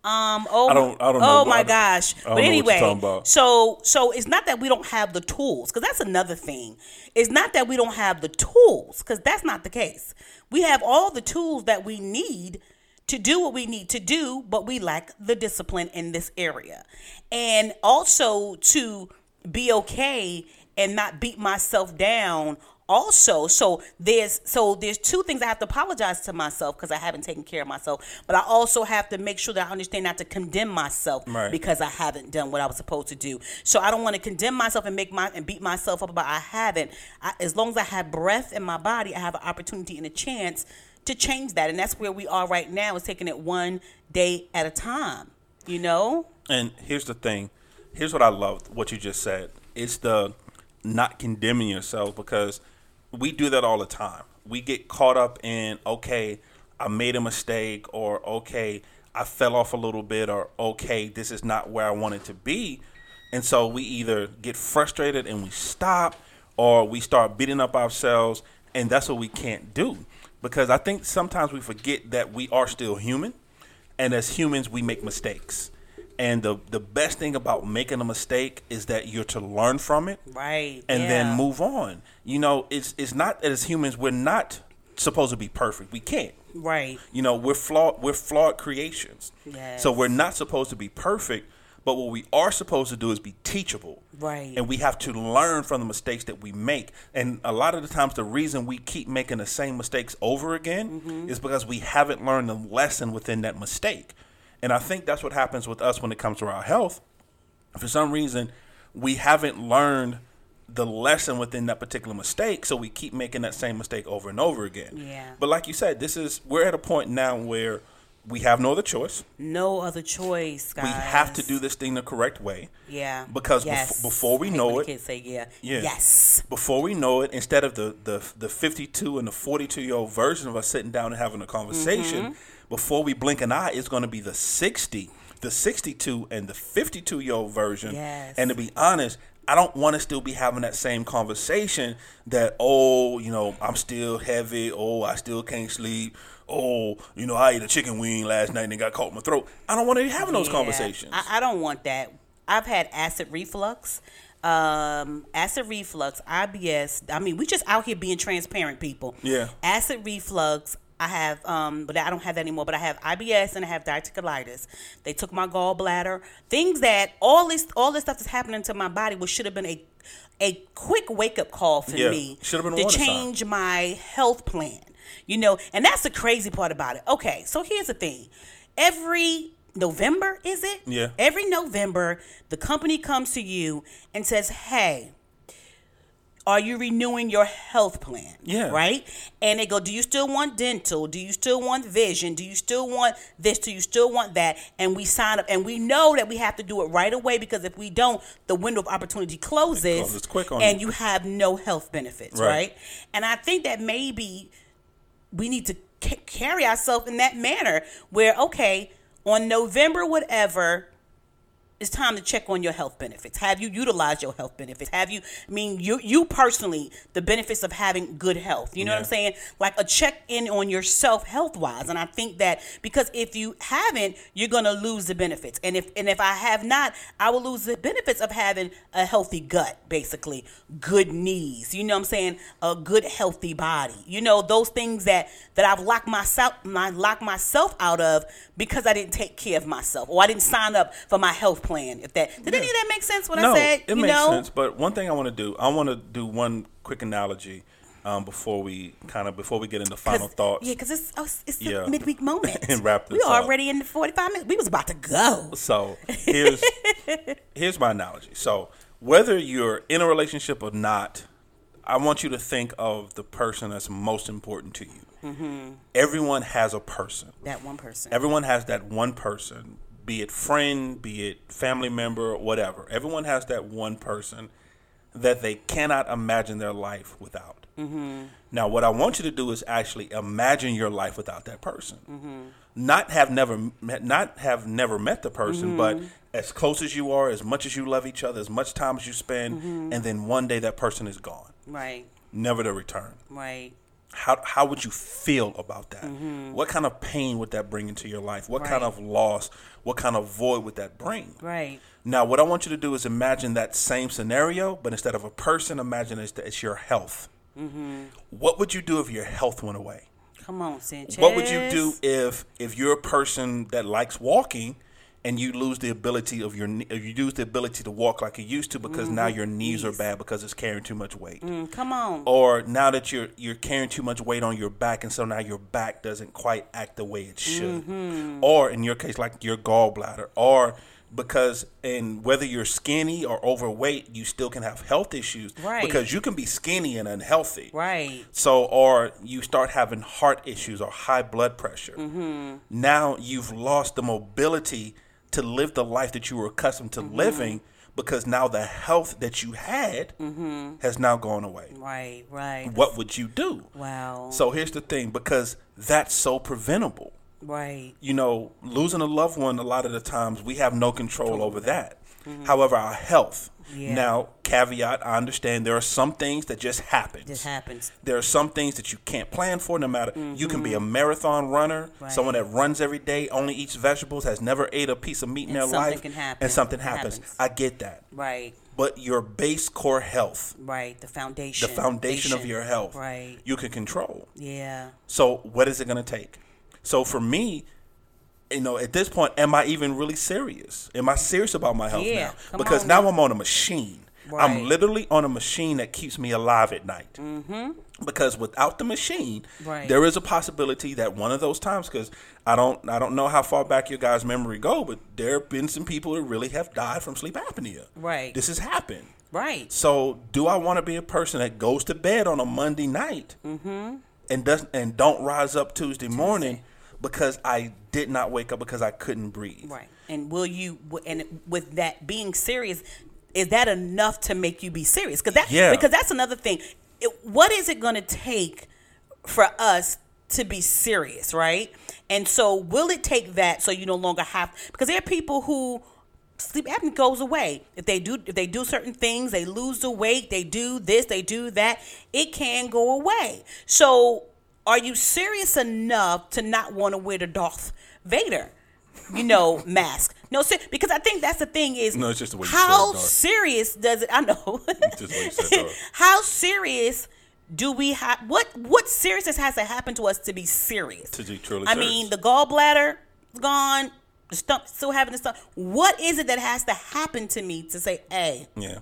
Um, oh, I don't- I don't know. Oh my gosh! But know what you're anyway, so so it's not that we don't have the tools, because that's another thing. It's not that we don't have the tools, because that's not the case. We have all the tools that we need to do what we need to do, but we lack the discipline in this area, and also to be okay and not beat myself down also. So there's so there's two things i have to apologize to myself because i haven't taken care of myself but i also have to make sure that i understand not to condemn myself Right. because i haven't done what i was supposed to do. So i don't want to condemn myself and make my and beat myself up about i haven't. I, as long as i have breath in my body i have an opportunity and a chance to change that and that's where we are right now is taking it one day at a time you know And here's the thing. Here's what I love. What you just said. It's the not condemning yourself because we do that all the time. We get caught up in okay, I made a mistake, or okay, I fell off a little bit, or okay, this is not where I wanted to be, and so we either get frustrated and we stop, or we start beating up ourselves, and that's what we can't do because I think sometimes we forget that we are still human and as humans we make mistakes. And the the best thing about making a mistake is that you're to learn from it right and yeah. then move on. You know it's it's not that as humans we're not supposed to be perfect. We can't. Right. You know we're flawed we're flawed creations. Yes. so we're not supposed to be perfect But what we are supposed to do is be teachable. Right. And we have to learn from the mistakes that we make. And a lot of the times, the reason we keep making the same mistakes over again Mm-hmm. is because we haven't learned the lesson within that mistake. And I think that's what happens with us when it comes to our health. For some reason, we haven't learned the lesson within that particular mistake, so we keep making that same mistake over and over again. Yeah. But like you said, this is we're at a point now where we have no other choice. No other choice, guys. We have to do this thing the correct way. Yeah. Because bef- before we know it- kids say yeah. Yeah. Yes. Before we know it, instead of the the the 52 and the 42 year old version of us sitting down and having a conversation, Mm-hmm. before we blink an eye, it's going to be the 60, the 62, and the 52 year old version. Yes. And to be honest, I don't want to still be having that same conversation that, oh, you know, I'm still heavy. Oh, I still can't sleep. Oh, you know, I ate a chicken wing last night and it got caught in my throat. I don't want to be having those Yeah. conversations. I, I don't want that. I've had acid reflux. Um, acid reflux, IBS. I mean, we just out here being transparent, people. Yeah. Acid reflux. I have, um, but I don't have that anymore. But I have IBS and I have diverticulitis. They took my gallbladder. Things that all this, all this stuff that's happening to my body, which should have been a, a quick wake up call for Yeah. me Should have been to change my health plan. You know, and that's the crazy part about it. Okay, so here's the thing. Every November, is it? Yeah. Every November, the company comes to you and says, "Hey, are you renewing your health plan?" Yeah. Right? And they go, "Do you still want dental? Do you still want vision? Do you still want this? Do you still want that?" And we sign up and we know that we have to do it right away because if we don't, the window of opportunity closes, closes quick on and you. you have no health benefits, Right. right? And I think that maybe we need to ca- carry ourselves in that manner where okay on november whatever it's time to check on your health benefits. Have you utilized your health benefits? Have you, I mean, you you personally, the benefits of having good health. You know what I'm saying? Like a check in on yourself health wise. And I think that because if you haven't, you're gonna lose the benefits. And if and if I have not, I will lose the benefits of having a healthy gut, basically, good knees. You know what I'm saying? A good healthy body. You know those things that that I've locked myself, my locked myself out of because I didn't take care of myself or I didn't sign up for my health plan. If that did any of that make sense? What no, I said, it you makes know, sense. But one thing I want to do, I want to do one quick analogy um, before we kind of before we get into final thoughts. Yeah, because it's oh, it's the Yeah. midweek moment. And wrap we this up. already in the forty five minutes. We was about to go. So here's here's my analogy. So whether you're in a relationship or not, I want you to think of the person that's most important to you. Mm-hmm. Everyone has a person. That one person. Everyone has that one person, be it friend, be it family member, whatever. Everyone has that one person that they cannot imagine their life without. Mm-hmm. Now, what I want you to do is actually imagine your life without that person. Mm-hmm. Not have never met, not have never met the person, but Mm-hmm. as close as you are, as much as you love each other, as much time as you spend, Mm-hmm. and then one day that person is gone, right. never to return Right. How how would you feel about that? What kind of pain would that bring into your life? What kind Mm-hmm. Of loss? What kind of void would that bring? Right. Now, what I want you to do is imagine that same scenario, but instead of a person, imagine it's, it's your health. Mm-hmm. What would you do if your health went away? Come on, Sanchez. What would you do if if you're a person that likes walking and you lose the ability of your you lose the ability to walk like you used to because now mm-hmm. your knees are bad because it's carrying too much weight? Mm, come on. or now that you're you're carrying too much weight on your back and so now your back doesn't quite act the way it should mm-hmm. or in your case like your gallbladder or because and whether you're skinny or overweight you still can have health issues Right. because you can be skinny and unhealthy Right. so or you start having heart issues or high blood pressure mm-hmm. now you've lost the mobility to live the life that you were accustomed to mm-hmm. living because now the health that you had mm-hmm. has now gone away Right. Right. what would you do? Wow. So here's the thing because that's so preventable. right. You know, losing a loved one, a lot of the times we have no control over that. However, our health. Mm-hmm. Yeah. Now, caveat, I understand there are some things that just happen. This happens. There are some things that you can't plan for no matter you can be a marathon runner, Mm-hmm. Right. someone that runs every day, only eats vegetables, has never ate a piece of meat in And their life. can happen. And something happens. happens. I get that. Right. But your base core health, Right. The foundation. the foundation of your health, Right. you can control. Yeah. So what is it going to take? So for me, you know, at this point, am I even really serious? Am I serious about my health Yeah, now? Because on now. I'm on a machine. Right. I'm literally on a machine that keeps me alive at night. Mm-hmm. Because without the machine, Right. there is a possibility that one of those times, because I don't, I don't know how far back your guys' memory go, but there have been some people that really have died from sleep apnea. Right. This has happened. Right. So, do I want to be a person that goes to bed on a Monday night and doesn't and don't rise up Tuesday morning because I did not wake up because I couldn't breathe? Right. And will you? And with that being serious, is that enough to make you be serious? Because that. Yeah. Because that's another thing. It, what is it going to take for us to be serious, right? And so, will it take that so you no longer have? Because there are people who sleep apnea goes away if they do if they do certain things they lose the weight they do this they do that it can go away so are you serious enough to not want to wear the darth vader you know mask no ser- because i think that's the thing is No, it's just the way you how serious does it i know Just the way you said how serious do we have what what seriousness has to happen to us to be serious To be truly I serious. mean, the gallbladder is gone. The stump still having the stump. What is it that has to happen to me to say, "Hey, Yeah.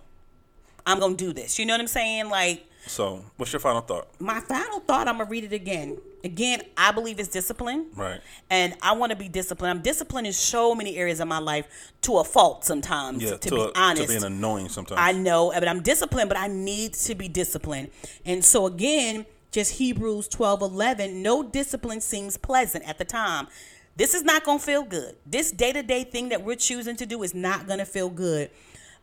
I'm gonna do this"? You know what I'm saying? Like So, what's your final thought? my final thought. I'm gonna read it again. Again, I believe it's discipline. Right. And I want to be disciplined. I'm disciplined in so many areas of my life to a fault sometimes. Yeah. to, To, be a- honest, to being annoying sometimes. I know, but I'm disciplined, but I need to be disciplined. And so again, just Hebrews 12, 11, no discipline seems pleasant at the time. This is not going to feel good. This day to day thing that we're choosing to do is not going to feel good,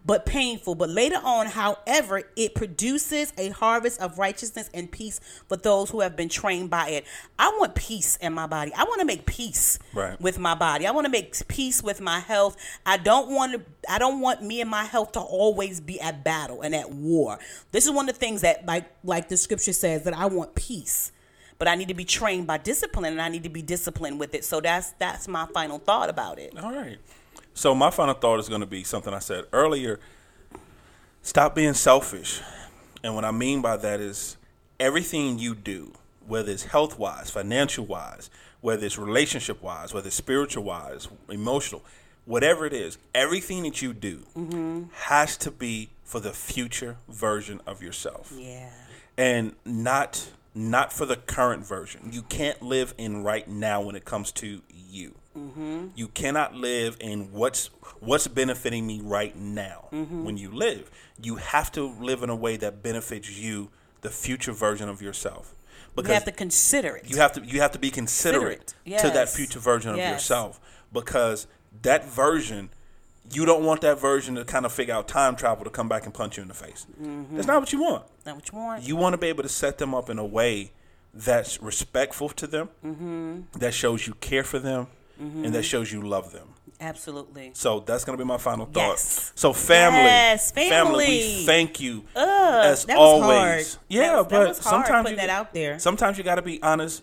but painful. But later on, however, it produces a harvest of righteousness and peace for those who have been trained by it. I want peace in my body. I want to make peace Right. with my body. I want to make peace with my health. I don't want to I don't want me and my health to always be at battle and at war. This is one of the things that like like the scripture says that I want peace. But I need to be trained by discipline and I need to be disciplined with it. So that's that's my final thought about it. All right. So my final thought is going to be something I said earlier. Stop being selfish. And what I mean by that is everything you do, whether it's health wise, financial wise, whether it's relationship wise, whether it's spiritual wise, emotional, whatever it is, everything that you do mm-hmm. has to be for the future version of yourself Yeah. and not not for the current version. You can't live in right now when it comes to you. You cannot live in what's what's benefiting me right now. When you live, you have to live in a way that benefits you, the future version of yourself. Because You have to consider it. You have to you have to be considerate Considerate, to that future version of yourself because that version you don't want that version to kind of figure out time travel to come back and punch you in the face. Mm-hmm. That's not what you want. Not what you want. You want to be able to set them up in a way that's respectful to them, Mm-hmm. that shows you care for them, and that shows you love them. Absolutely. So that's gonna be my final thought. Yes. So family, Yes, we family. thank you Ugh, as that always. hard. Yeah, That was- that but hard sometimes putting you, that out there. Sometimes you got to be honest.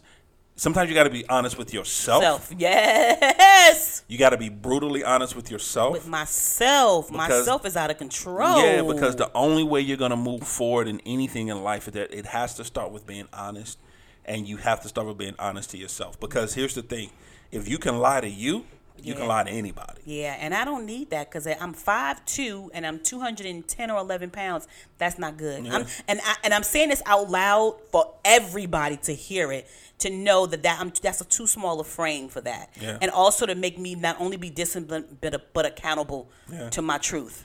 Sometimes you got to be honest with yourself. Self. Yes. You got to be brutally honest with yourself. With myself. Because- myself is out of control. Yeah, because the only way you're gonna move forward in anything in life is that it has to start with being honest, and you have to start with being honest to yourself. Because here's the thing: if you can lie to you, you can lie to anybody. Yeah, and I don't need that because I'm 5'2 and I'm 210 or 11 pounds. That's not good. I'm, and I, and I'm saying this out loud for everybody to hear it, to know that, that I'm, that's a too small a frame for that. Yeah. And also to make me not only be disciplined but, but accountable Yeah. to my truth.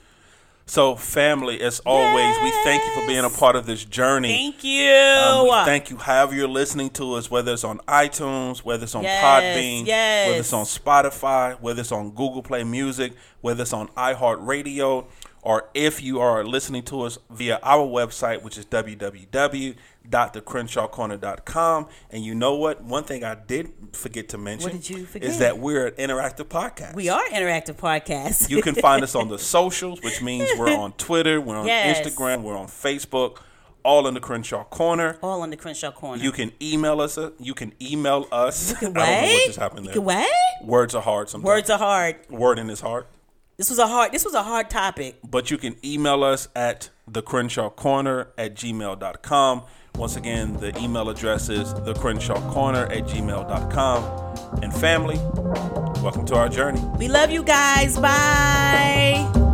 So, family, as always, we thank you for being a part of this journey. Thank you. Um, we thank you. However, you're listening to us, whether it's on iTunes, whether it's on Yes, Podbean, yes. whether it's on Spotify, whether it's on Google Play Music, whether it's on iHeartRadio, or if you are listening to us via our website, which is www.thecrenshawcorner.com. And you know what? One thing I did forget to mention did you is that we're an interactive podcast. we are interactive podcast. You can find us on the socials, which means we're on Twitter, we're on Yes. Instagram, we're on Facebook, all in the Crenshaw Corner. all in the Crenshaw Corner. You can email us. uh, You can email us. can I don't know what just happened You can. Words are hard sometimes. Words are hard. Wording is hard. This was a hard. This was a hard topic. But you can email us at the Crenshaw Corner at gmail.com. Once again, the email address is the Crenshaw Corner at gmail.com. And family, welcome to our journey. We love you guys. Bye.